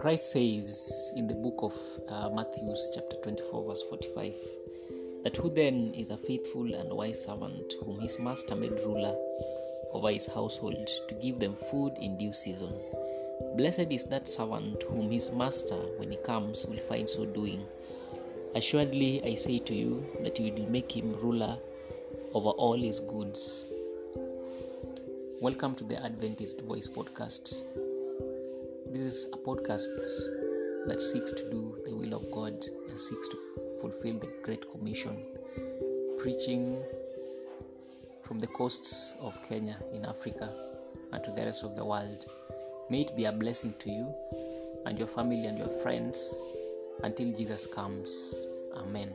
Christ says in the book of uh, Matthew, chapter 24, verse 45, that who then is a faithful and wise servant whom his master made ruler over his household to give them food in due season? Blessed is that servant whom his master, when he comes, will find so doing. Assuredly, I say to you that you will make him ruler over all his goods. Welcome to the Adventist Voice Podcast. This is a podcast that seeks to do the will of God and seeks to fulfill the Great Commission, preaching from the coasts of Kenya in Africa and to the rest of the world. May it be a blessing to you and your family and your friends until Jesus comes. Amen.